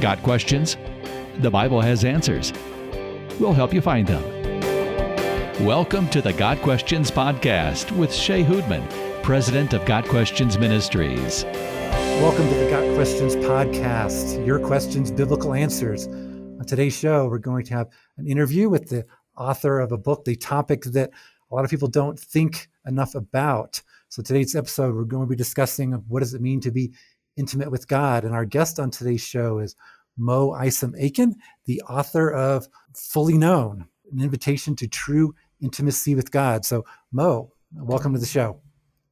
Got questions? The Bible has answers. We'll help you find them. Welcome to the Got Questions Podcast with Shea Houdmann, President of Got Questions Ministries. Welcome to the Got Questions Podcast, your questions, biblical answers. On today's show, we're going to have an interview with the author of a book, the topic that a lot of people don't think enough about. So today's episode, we're going to be discussing what does it mean to be intimate with God. And our guest on today's show is Mo Isom Aiken, the author of Fully Known, an invitation to true intimacy with God. So, Mo, welcome to the show.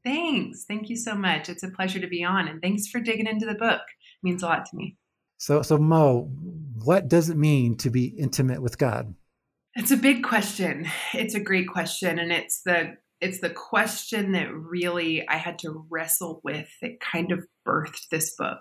Thanks. Thank you so much. It's a pleasure to be on, and thanks for digging into the book. It means a lot to me. So, so Mo, what does it mean to be intimate with God? It's a big question. It's a great question, and it's the it's the question that really I had to wrestle with that kind of birthed this book.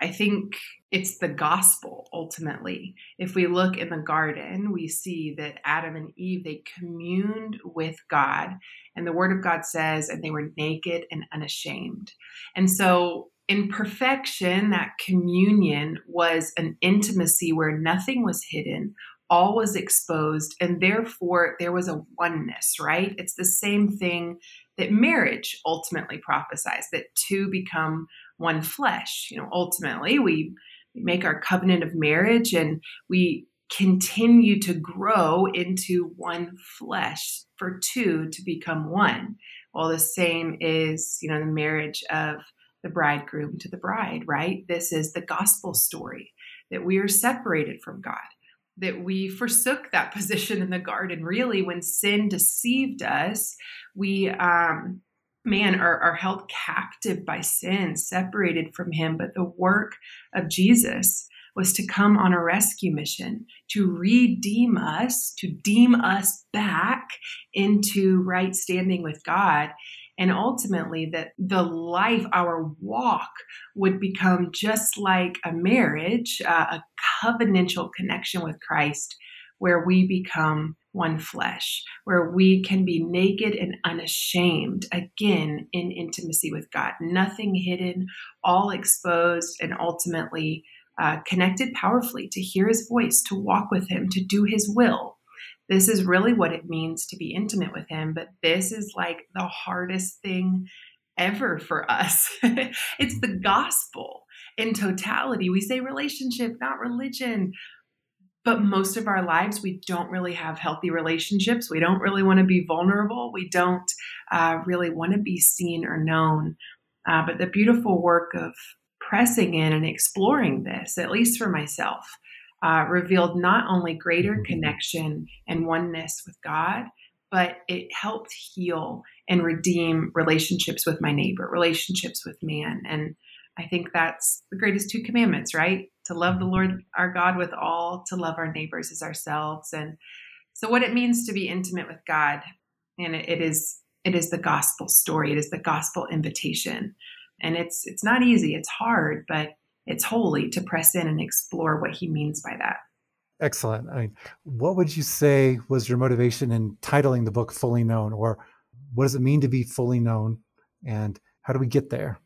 I think it's the gospel ultimately. If we look in the garden, we see that Adam and Eve they communed with God and the word of God says and they were naked and unashamed. And so in perfection that communion was an intimacy where nothing was hidden, all was exposed and therefore there was a oneness, right? It's the same thing that marriage ultimately prophesies that two become one flesh. You know, ultimately, we make our covenant of marriage and we continue to grow into one flesh for two to become one. Well, the same is, you know, the marriage of the bridegroom to the bride, right? This is the gospel story that we are separated from God, that we forsook that position in the garden. Really, when sin deceived us, we um, man are, are held captive by sin, separated from him. But the work of Jesus was to come on a rescue mission to redeem us, to deem us back into right standing with God. And ultimately, that the life, our walk, would become just like a marriage, uh, a covenantal connection with Christ, where we become one flesh, where we can be naked and unashamed, again, in intimacy with God. Nothing hidden, all exposed, and ultimately uh, connected powerfully to hear his voice, to walk with him, to do his will. This is really what it means to be intimate with him, but this is like the hardest thing ever for us. it's the gospel in totality. We say relationship, not religion but most of our lives we don't really have healthy relationships we don't really want to be vulnerable we don't uh, really want to be seen or known uh, but the beautiful work of pressing in and exploring this at least for myself uh, revealed not only greater mm-hmm. connection and oneness with god but it helped heal and redeem relationships with my neighbor relationships with man and I think that's the greatest two commandments, right? To love the Lord our God with all, to love our neighbors as ourselves. And so what it means to be intimate with God, and it, it is it is the gospel story. It is the gospel invitation. And it's it's not easy, it's hard, but it's holy to press in and explore what he means by that. Excellent. I mean, what would you say was your motivation in titling the book Fully Known? Or what does it mean to be fully known? And how do we get there?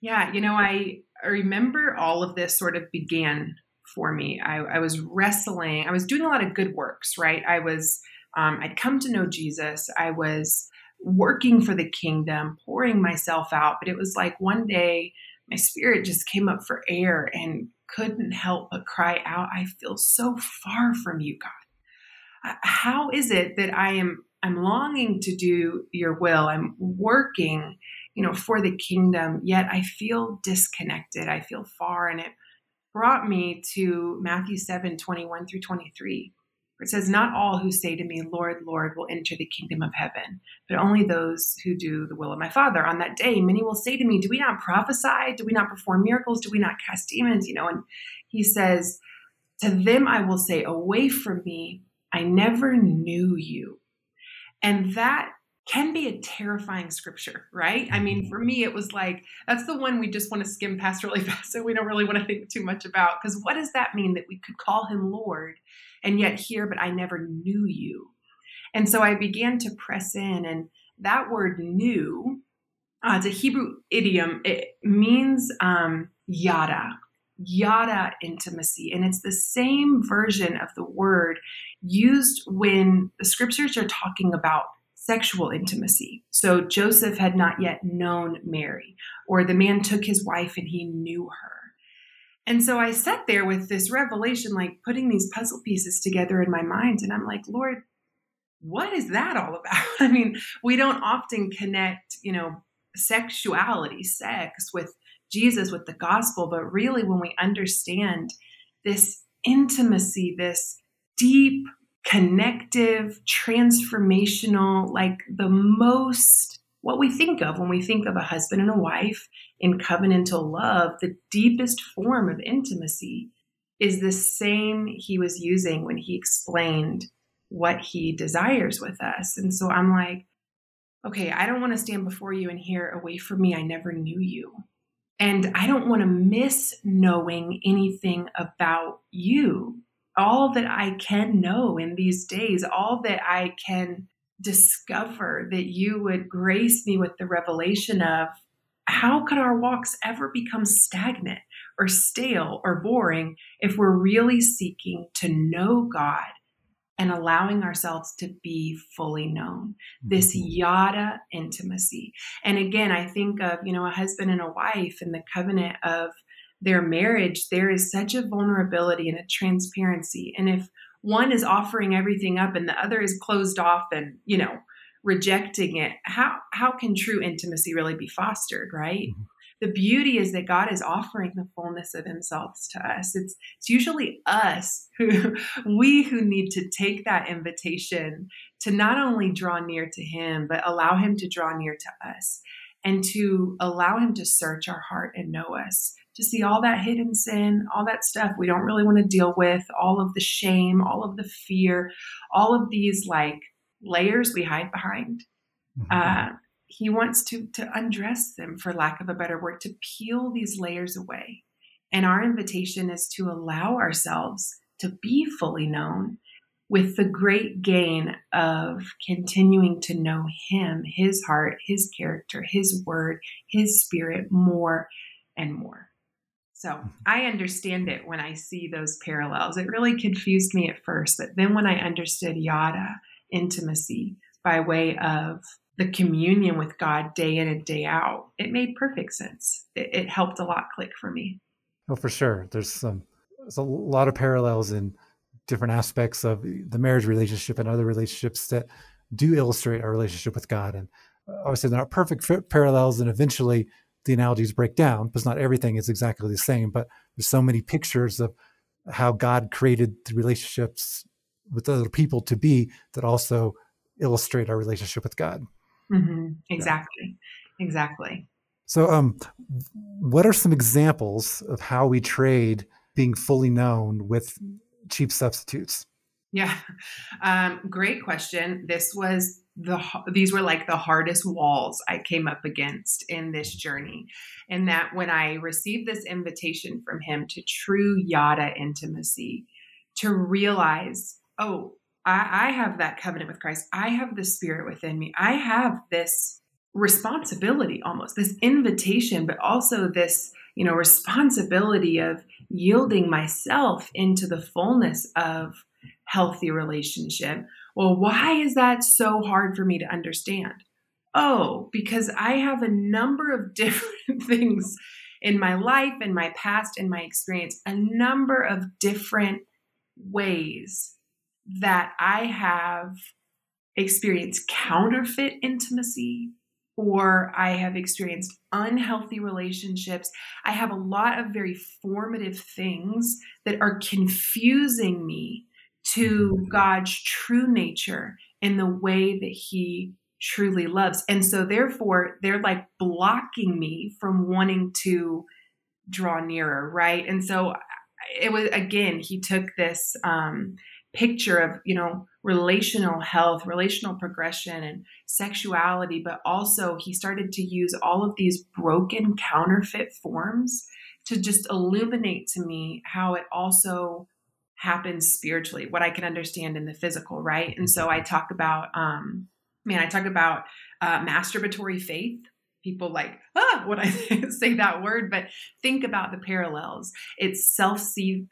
Yeah, you know, I, I remember all of this sort of began for me. I, I was wrestling. I was doing a lot of good works, right? I was, um, I'd come to know Jesus. I was working for the kingdom, pouring myself out. But it was like one day my spirit just came up for air and couldn't help but cry out, I feel so far from you, God. Uh, how is it that I am I'm longing to do your will. I'm working you know, for the kingdom, yet I feel disconnected. I feel far. And it brought me to Matthew 7 21 through 23, where it says, Not all who say to me, Lord, Lord, will enter the kingdom of heaven, but only those who do the will of my Father. On that day, many will say to me, Do we not prophesy? Do we not perform miracles? Do we not cast demons? You know, and he says, To them I will say, Away from me, I never knew you. And that can be a terrifying scripture, right? I mean, mm-hmm. for me, it was like, that's the one we just want to skim past really fast and we don't really want to think too much about. Because what does that mean that we could call him Lord and yet here, but I never knew you? And so I began to press in, and that word knew, uh, it's a Hebrew idiom, it means um, yada, yada intimacy. And it's the same version of the word used when the scriptures are talking about sexual intimacy. So Joseph had not yet known Mary, or the man took his wife and he knew her. And so I sat there with this revelation, like putting these puzzle pieces together in my mind. And I'm like, Lord, what is that all about? I mean, we don't often connect, you know, sexuality, sex with Jesus, with the gospel, but really when we understand this intimacy, this deep, connective, transformational, like the most what we think of when we think of a husband and a wife in covenantal love, the deepest form of intimacy is the same he was using when he explained what he desires with us. And so I'm like, okay, I don't want to stand before you and hear, away from me, I never knew you. And I don't want to miss knowing anything about you. All that I can know in these days, all that I can discover, that you would grace me with the revelation of how could our walks ever become stagnant or stale or boring if we're really seeking to know God and allowing ourselves to be fully known? This mm-hmm. yada intimacy. And again i think of you know a husband and a wife and the covenant of their marriage there is such a vulnerability and a transparency. And if one is offering everything up and the other is closed off and you know rejecting it how how can true intimacy really be fostered right mm-hmm the beauty is that God is offering the fullness of Himself to us. It's it's usually us who we who need to take that invitation to not only draw near to Him, but allow Him to draw near to us and to allow Him to search our heart and know us. To see all that hidden sin, all that stuff we don't really want to deal with, all of the shame, all of the fear, all of these like layers we hide behind. Mm-hmm. Uh, he wants to to undress them for lack of a better word to peel these layers away and our invitation is to allow ourselves to be fully known with the great gain of continuing to know him his heart his character his word his spirit more and more so mm-hmm. I understand it when I see those parallels. It really confused me at first, but then when I understood yada, intimacy, by way of the communion with God day in and day out, it made perfect sense. It, it helped a lot click for me. Oh, for sure. There's some there's a lot of parallels in different aspects of the marriage relationship and other relationships that do illustrate our relationship with God. And obviously, they're not perfect parallels, and eventually the analogies break down because not everything is exactly the same. But there's so many pictures of how God created the relationships with other people to be that also illustrate our relationship with God. Mm-hmm. Exactly. Yeah. Exactly. So, um, what are some examples of how we trade being fully known with cheap substitutes? Yeah, um, great question. This was the these were like the hardest walls I came up against in this journey, and that when I received this invitation from him to true yada intimacy, to realize, oh, I, I have that covenant with Christ. I have the Spirit within me. I have this responsibility almost, this invitation, but also this, you know, responsibility of yielding myself into the fullness of healthy relationship. Well, why is that so hard for me to understand? Oh, because I have a number of different things in my life, in my past, in my experience, a number of different ways that I have experienced counterfeit intimacy or I have experienced unhealthy relationships. I have a lot of very formative things that are confusing me to God's true nature in the way that He truly loves. And so, therefore, they're like blocking me from wanting to draw nearer, right? And so, it was again, He took this um, picture of you know relational health relational progression and sexuality but also he started to use all of these broken counterfeit forms to just illuminate to me how it also happens spiritually what i can understand in the physical right and so i talk about um man i talk about uh, masturbatory faith people like ah when I say that word, but think about the parallels. It's self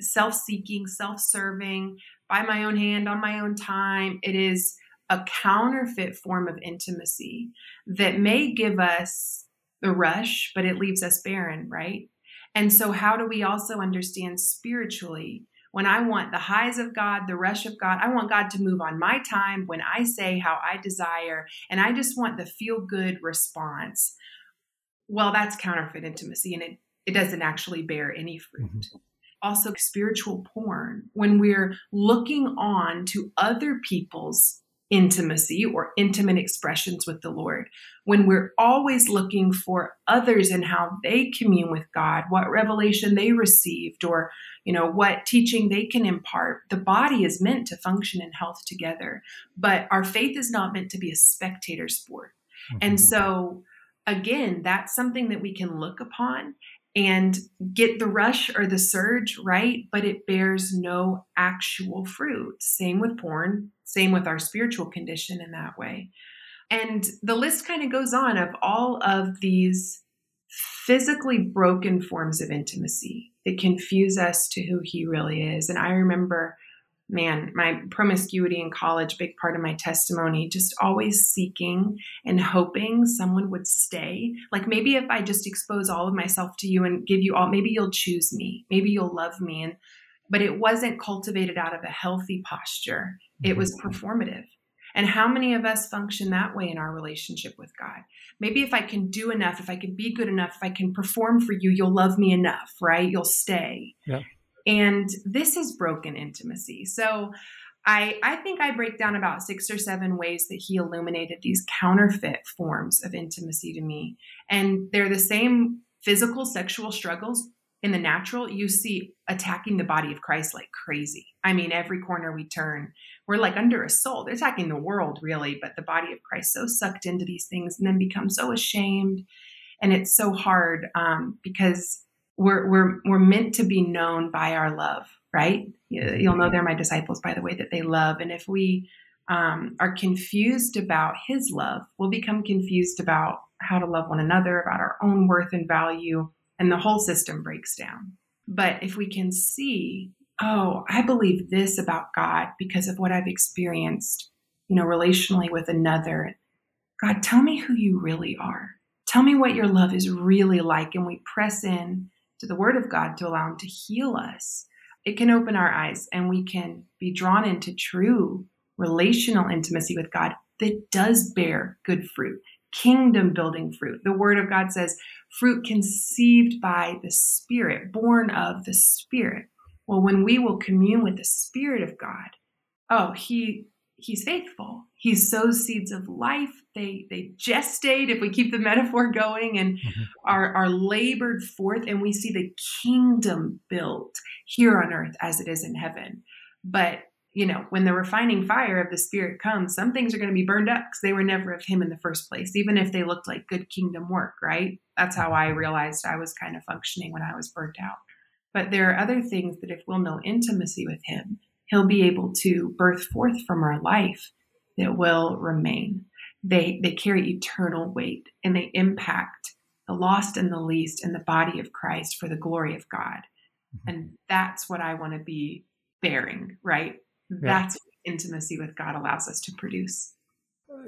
self seeking, self serving, by my own hand, on my own time. It is a counterfeit form of intimacy that may give us the rush, but it leaves us barren, right? And so, how do we also understand spiritually when I want the highs of God, the rush of God, I want God to move on my time when I say how I desire, and I just want the feel good response. Well, that's counterfeit intimacy, and it, it doesn't actually bear any fruit. Mm-hmm. Also, spiritual porn, when we're looking on to other people's intimacy or intimate expressions with the Lord, when we're always looking for others and how they commune with God, what revelation they received, or you know what teaching they can impart. The body is meant to function in health together, but our faith is not meant to be a spectator sport. Mm-hmm. And so again, that's something that we can look upon and get the rush or the surge, right? But it bears no actual fruit. Same with porn, same with our spiritual condition in that way. And the list kind of goes on of all of these physically broken forms of intimacy that confuse us to who he really is. And I remember, man, my promiscuity in college, big part of my testimony, just always seeking and hoping someone would stay. Like maybe if I just expose all of myself to you and give you all, maybe you'll choose me, maybe you'll love me. And but it wasn't cultivated out of a healthy posture. It was mm-hmm. performative. And how many of us function that way in our relationship with God? Maybe if I can do enough, if I can be good enough, if I can perform for you, you'll love me enough, right? You'll stay. Yeah. And this is broken intimacy. So I, I think I break down about six or seven ways that he illuminated these counterfeit forms of intimacy to me. And they're the same physical sexual struggles in the natural, you see attacking the body of Christ like crazy. I mean, every corner we turn, we're like under assault. They're attacking the world, really, but the body of Christ so sucked into these things and then become so ashamed. And it's so hard um, because we're, we're, we're meant to be known by our love, right? You'll know they're my disciples by the way that they love. And if we um, are confused about his love, we'll become confused about how to love one another, about our own worth and value and the whole system breaks down. But if we can see, oh, I believe this about God because of what I've experienced, you know, relationally with another. God, tell me who you really are. Tell me what your love is really like. And we press in to the word of God to allow him to heal us. It can open our eyes and we can be drawn into true relational intimacy with God that does bear good fruit kingdom building fruit. The word of God says fruit conceived by the Spirit, born of the Spirit. Well, when we will commune with the Spirit of God, oh, he he's faithful. He sows seeds of life. They they gestate, if we keep the metaphor going, and mm-hmm. are, are labored forth, and we see the kingdom built here on earth as it is in heaven. But you know, when the refining fire of the Spirit comes, some things are going to be burned up because they were never of Him in the first place, even if they looked like good kingdom work, right? That's how I realized I was kind of functioning when I was burnt out. But there are other things that if we'll know intimacy with Him, He'll be able to birth forth from our life that will remain. They, they carry eternal weight and they impact the lost and the least in the body of Christ for the glory of God. Mm-hmm. And that's what I want to be bearing, right? That's yeah. intimacy with God allows us to produce.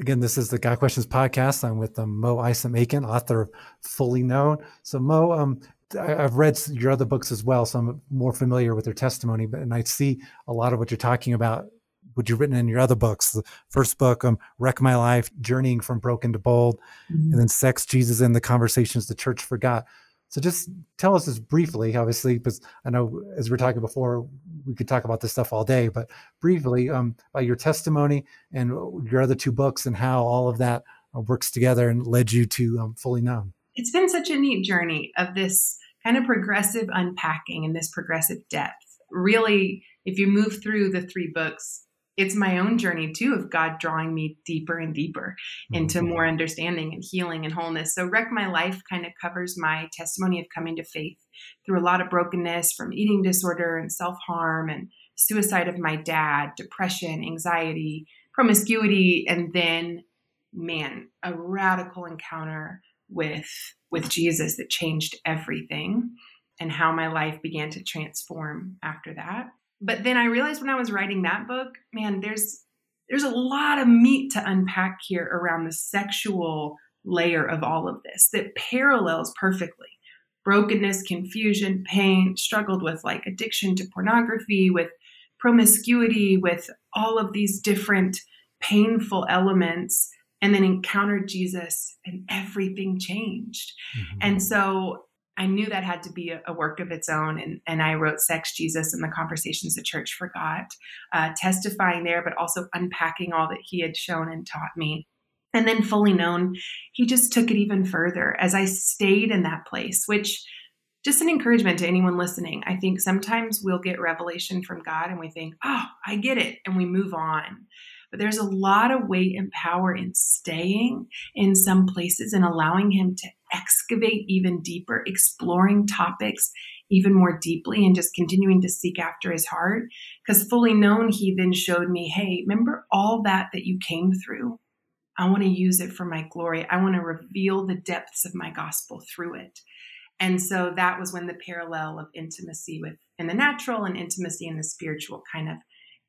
Again, this is the Got Questions podcast. I'm with um, Mo Isom Aiken, author of Fully Known. So, Mo, um, I, have read your other books as well, so I'm more familiar with their testimony. But and I see a lot of what you're talking about, what you've written in your other books. The first book, um, "Wreck My Life: Journeying from Broken to Bold," mm-hmm. and then "Sex, Jesus, and the Conversations the Church Forgot." So just tell us this briefly, obviously, because I know as we are talking before, we could talk about this stuff all day, but briefly um, about your testimony and your other two books and how all of that uh, works together and led you to um, fully known. It's been such a neat journey of this kind of progressive unpacking and this progressive depth. Really, if you move through the three books, it's my own journey too of God drawing me deeper and deeper into mm-hmm. more understanding and healing and wholeness. So, Wreck My Life kind of covers my testimony of coming to faith through a lot of brokenness from eating disorder and self harm and suicide of my dad, depression, anxiety, promiscuity, and then, man, a radical encounter with with Jesus that changed everything and how my life began to transform after that. But then I realized when I was writing that book, man, there's there's a lot of meat to unpack here around the sexual layer of all of this that parallels perfectly brokenness, confusion, pain, struggled with like addiction to pornography, with promiscuity, with all of these different painful elements, and then encountered Jesus and everything changed. Mm-hmm. And so I knew that had to be a, a, work of its own. And, and I wrote Sex Jesus and the Conversations the Church Forgot, uh, testifying there, but also unpacking all that he had shown and taught me. And then fully known, he just took it even further as I stayed in that place, which just an encouragement to anyone listening. I think sometimes we'll get revelation from God and we think, oh, I get it, and we move on. But there's a lot of weight and power in staying in some places and allowing Him to excavate even deeper, exploring topics even more deeply, and just continuing to seek after His heart. Because fully known, He then showed me, hey, remember all that that you came through? I want to use it for my glory. I want to reveal the depths of my gospel through it. And so that was when the parallel of intimacy with in the natural and intimacy in the spiritual kind of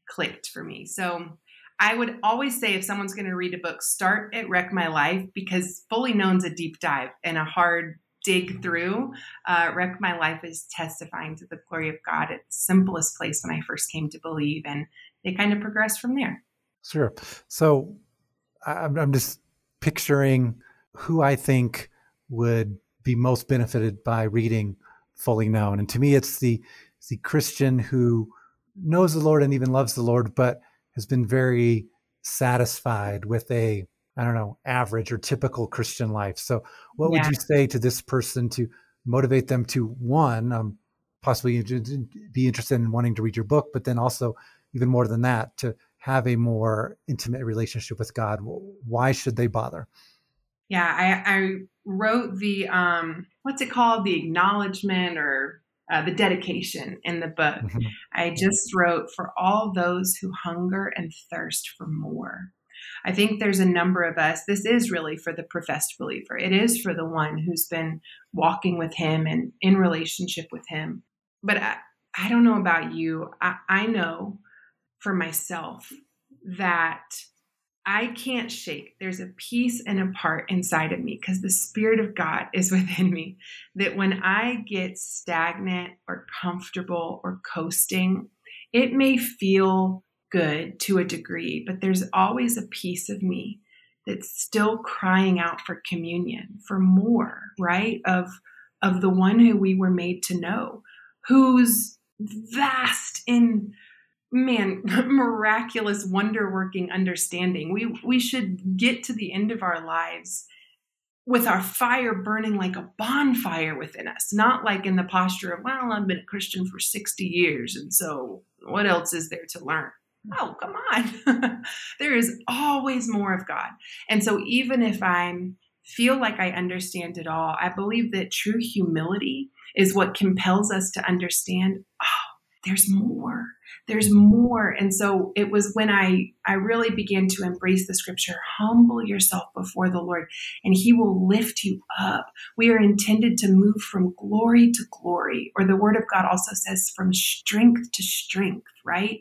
clicked for me. So I would always say if someone's going to read a book, start at Wreck My Life because Fully Known's a deep dive and a hard dig through. Uh, Wreck My Life is testifying to the glory of God at the simplest place when I first came to believe, and they kind of progressed from there. Sure. So I'm, I'm just picturing who I think would be most benefited by reading Fully Known, and to me, it's the the Christian who knows the Lord and even loves the Lord, but has been very satisfied with a I don't know average or typical Christian life. So, what yeah. would you say to this person to motivate them to one, um, possibly be interested in wanting to read your book, but then also even more than that to have a more intimate relationship with God? Why should they bother? Yeah, I, I wrote the um, what's it called, the acknowledgement or uh, the dedication in the book. Mm-hmm. I just wrote for all those who hunger and thirst for more. I think there's a number of us. This is really for the professed believer. It is for the one who's been walking with Him and in relationship with Him. But I, I don't know about you. I, I know for myself that I can't shake. There's a piece and a part inside of me because the Spirit of God is within me. That when I get stagnant or comfortable or coasting, it may feel good to a degree, but there's always a piece of me that's still crying out for communion, for more, right? Of, of the one who we were made to know, who's vast in man miraculous wonder working understanding. We we should get to the end of our lives with our fire burning like a bonfire within us not like in the posture of well i've been a christian for 60 years and so what else is there to learn? Mm-hmm. Oh come on. There is always more of god. And so even if i'm feel like i understand it all i believe that true humility is what compels us to understand oh there's more. There's more. And so it was when i i really began to embrace the scripture humble yourself before the lord and he will lift you up. We are intended to move from glory to glory or the word of god also says from strength to strength right?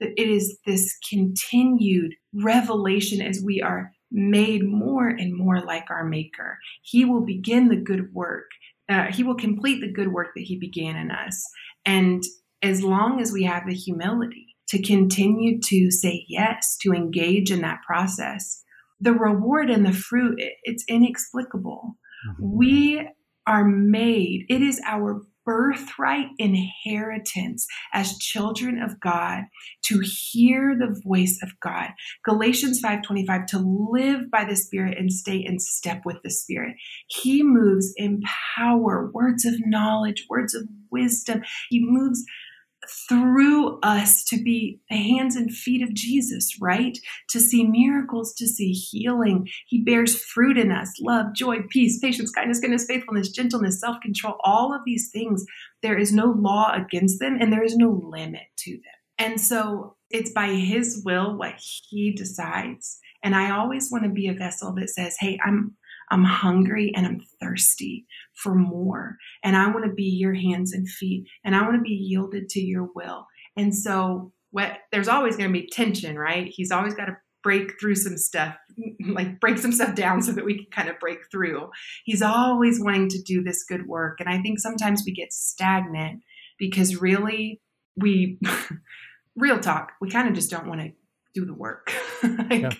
That it is this continued revelation as we are made more and more like our maker. He will begin the good work uh, he will complete the good work that he began in us. And as long as we have the humility to continue to say yes, to engage in that process, the reward and the fruit, it's inexplicable. Mm-hmm. We are made, it is our birthright inheritance as children of God to hear the voice of God. Galatians 5:25 to live by the spirit and stay in step with the spirit. He moves in power, words of knowledge, words of wisdom. He moves through us to be the hands and feet of Jesus, right? To see miracles, to see healing. He bears fruit in us love, joy, peace, patience, kindness, goodness, faithfulness, gentleness, self control. All of these things, there is no law against them and there is no limit to them. And so it's by His will what He decides. And I always want to be a vessel that says, hey, I'm I'm hungry and I'm thirsty for more. And I want to be your hands and feet and I want to be yielded to your will. And so what there's always going to be tension, right? He's always got to break through some stuff, like break some stuff down so that we can kind of break through. He's always wanting to do this good work. And I think sometimes we get stagnant because really we real talk, we kind of just don't want to do the work. like yeah.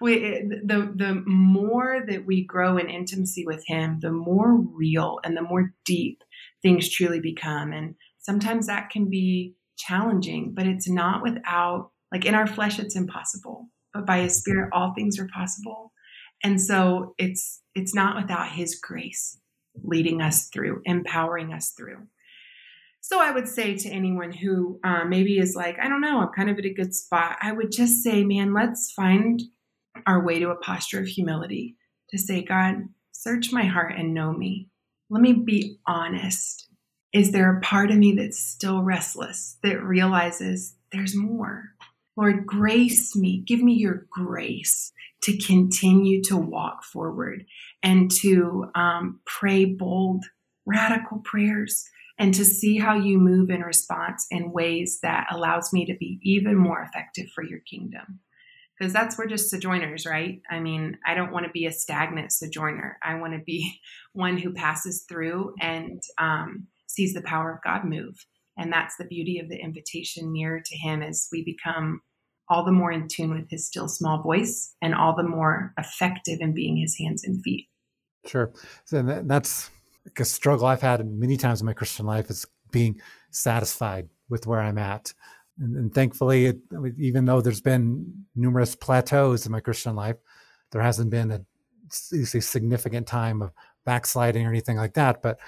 we the the more that we grow in intimacy with him, the more real and the more deep things truly become. And sometimes that can be challenging, but it's not without like in our flesh it's impossible, but by his spirit all things are possible. And so it's it's not without his grace leading us through, empowering us through. So I would say to anyone who uh, maybe is like, I don't know, I'm kind of at a good spot, I would just say, man, let's find our way to a posture of humility to say, God, search my heart and know me. Let me be honest. Is there a part of me that's still restless, that realizes there's more? Lord, grace me. Give me your grace to continue to walk forward and to um, pray bold, radical prayers and to see how you move in response in ways that allows me to be even more effective for your kingdom. Because that's we're just sojourners right? I mean i don't want to be a stagnant sojourner. I want to be one who passes through and um, sees the power of god move. And that's the beauty of the invitation near to him as we become all the more in tune with his still small voice and all the more effective in being his hands and feet. Sure. So that's a struggle I've had many times in my Christian life is being satisfied with where I'm at. And, and thankfully, it, even though there's been numerous plateaus in my Christian life, there hasn't been a, a significant time of backsliding or anything like that. But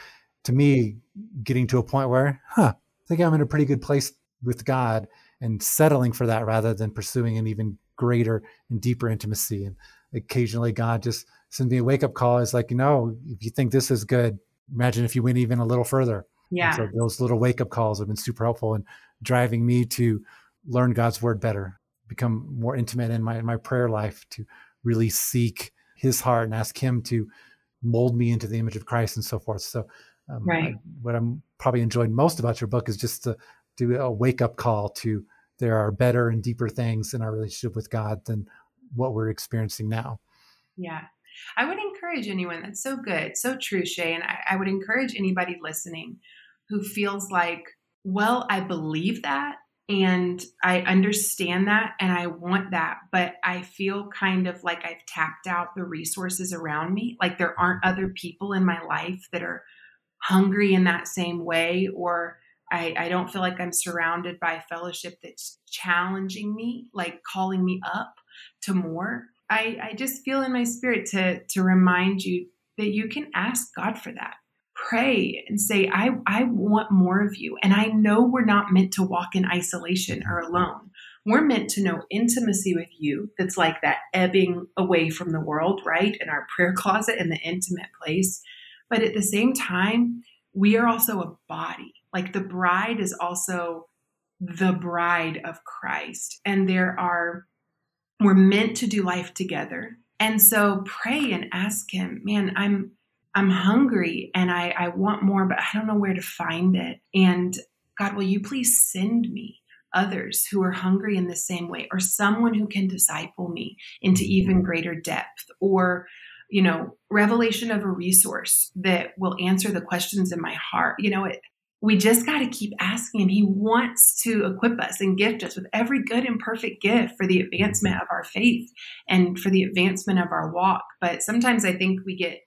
to me, getting to a point where, huh, I think I'm in a pretty good place with God and settling for that rather than pursuing an even greater and deeper intimacy. And occasionally, God just sends me a wake up call. It's like, you know, if you think this is good, imagine if you went even a little further. Yeah. so those little wake up calls have been super helpful in driving me to learn God's word better, become more intimate in my in my prayer life, to really seek His heart and ask Him to mold me into the image of Christ and so forth. So, um, right. I, what I'm probably enjoying most about your book is just to do a wake up call to there are better and deeper things in our relationship with God than what we're experiencing now. Yeah. I would encourage anyone that's so good, so true, Shea. And I, I would encourage anybody listening who feels like, well, I believe that and I understand that and I want that, but I feel kind of like I've tapped out the resources around me. Like there aren't other people in my life that are hungry in that same way, or I, I don't feel like I'm surrounded by fellowship that's challenging me, like calling me up to more. I, I just feel in my spirit to to remind you that you can ask God for that. Pray and say, I, I want more of you. And I know we're not meant to walk in isolation or alone. We're meant to know intimacy with you that's like that ebbing away from the world, right? In our prayer closet in the intimate place. But at the same time, we are also a body. Like the bride is also the bride of Christ. And there are we're meant to do life together. And so pray and ask him, man, I'm I'm hungry and I, I want more, but I don't know where to find it. And God, will you please send me others who are hungry in the same way, or someone who can disciple me into even greater depth, or you know, revelation of a resource that will answer the questions in my heart. You know, it, we just got to keep asking. He wants to equip us and gift us with every good and perfect gift for the advancement of our faith and for the advancement of our walk. But sometimes I think we get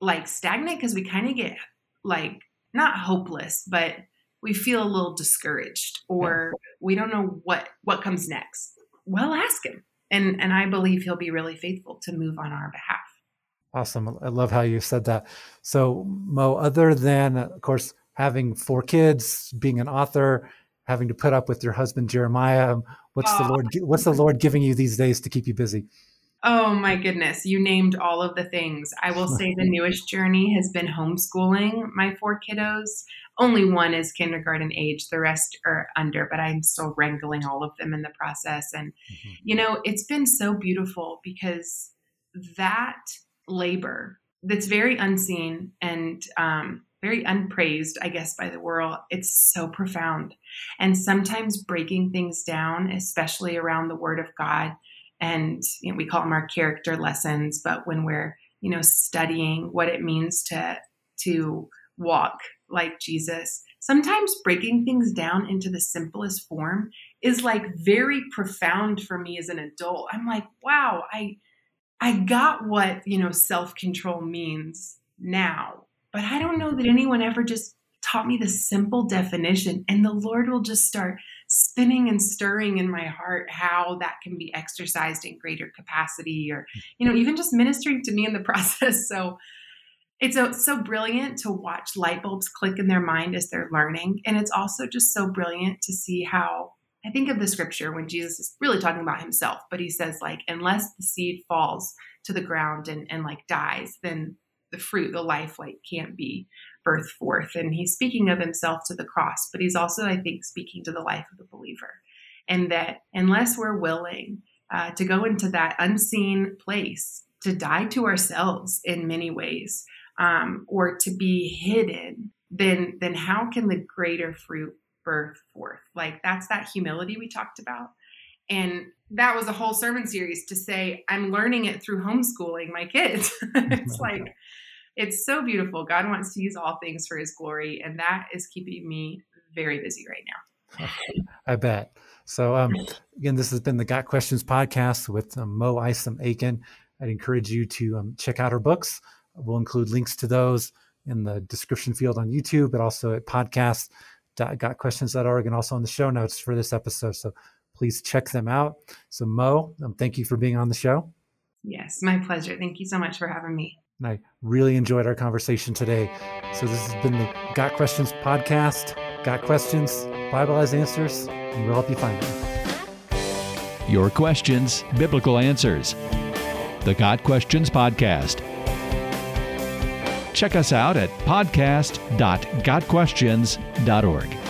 like stagnant because we kind of get like not hopeless, but we feel a little discouraged or we don't know what what comes next. Well, ask him. And and I believe he'll be really faithful to move on our behalf. Awesome. I love how you said that. So, Mo, other than, of course, having four kids, being an author, having to put up with your husband Jeremiah. What's the Lord? What's the Lord giving you these days to keep you busy? Oh my goodness, you named all of the things. I will say the newest journey has been homeschooling my four kiddos. Only one is kindergarten age, the rest are under, but I'm still wrangling all of them in the process. And, mm-hmm. you know, it's been so beautiful because that labor that's very unseen and um, very unpraised, I guess, by the world. It's so profound. And sometimes breaking things down, especially around the Word of God, and you know, we call them our character lessons, but when we're you know studying what it means to to walk like Jesus, sometimes breaking things down into the simplest form is like very profound for me as an adult. I'm like, wow, I I got what, you know, self-control means now. But I don't know that anyone ever just taught me the simple definition and the Lord will just start spinning and stirring in my heart how that can be exercised in greater capacity or you know even just ministering to me in the process so it's so, so brilliant to watch light bulbs click in their mind as they're learning. And it's also just so brilliant to see how I think of the scripture when Jesus is really talking about himself, but he says, like, unless the seed falls to the ground and, and like dies, then the fruit, the life, like, can't be birthed forth. And he's speaking of himself to the cross, but he's also, I think, speaking to the life of the believer. And that unless we're willing uh, to go into that unseen place, to die to ourselves in many ways, um, or to be hidden, then then how can the greater fruit birth forth? Like that's that humility we talked about. And that was a whole sermon series to say, I'm learning it through homeschooling my kids. it's like, it's so beautiful. God wants to use all things for his glory. And that is keeping me very busy right now. I bet. So, um, again, this has been the Got Questions podcast with um, Mo Isom Aiken. I'd encourage you to um, check out her books. We'll include links to those in the description field on YouTube, but also at podcast.gotquestions.org and also on the show notes for this episode. So please check them out. So, Mo, um, thank you for being on the show. Yes, my pleasure. Thank you so much for having me. And I really enjoyed our conversation today. So, this has been the Got Questions podcast. Got questions? Bible has answers, and we'll help you find them. Your questions, biblical answers. The Got Questions podcast Check us out at podcast.gotquestions.org.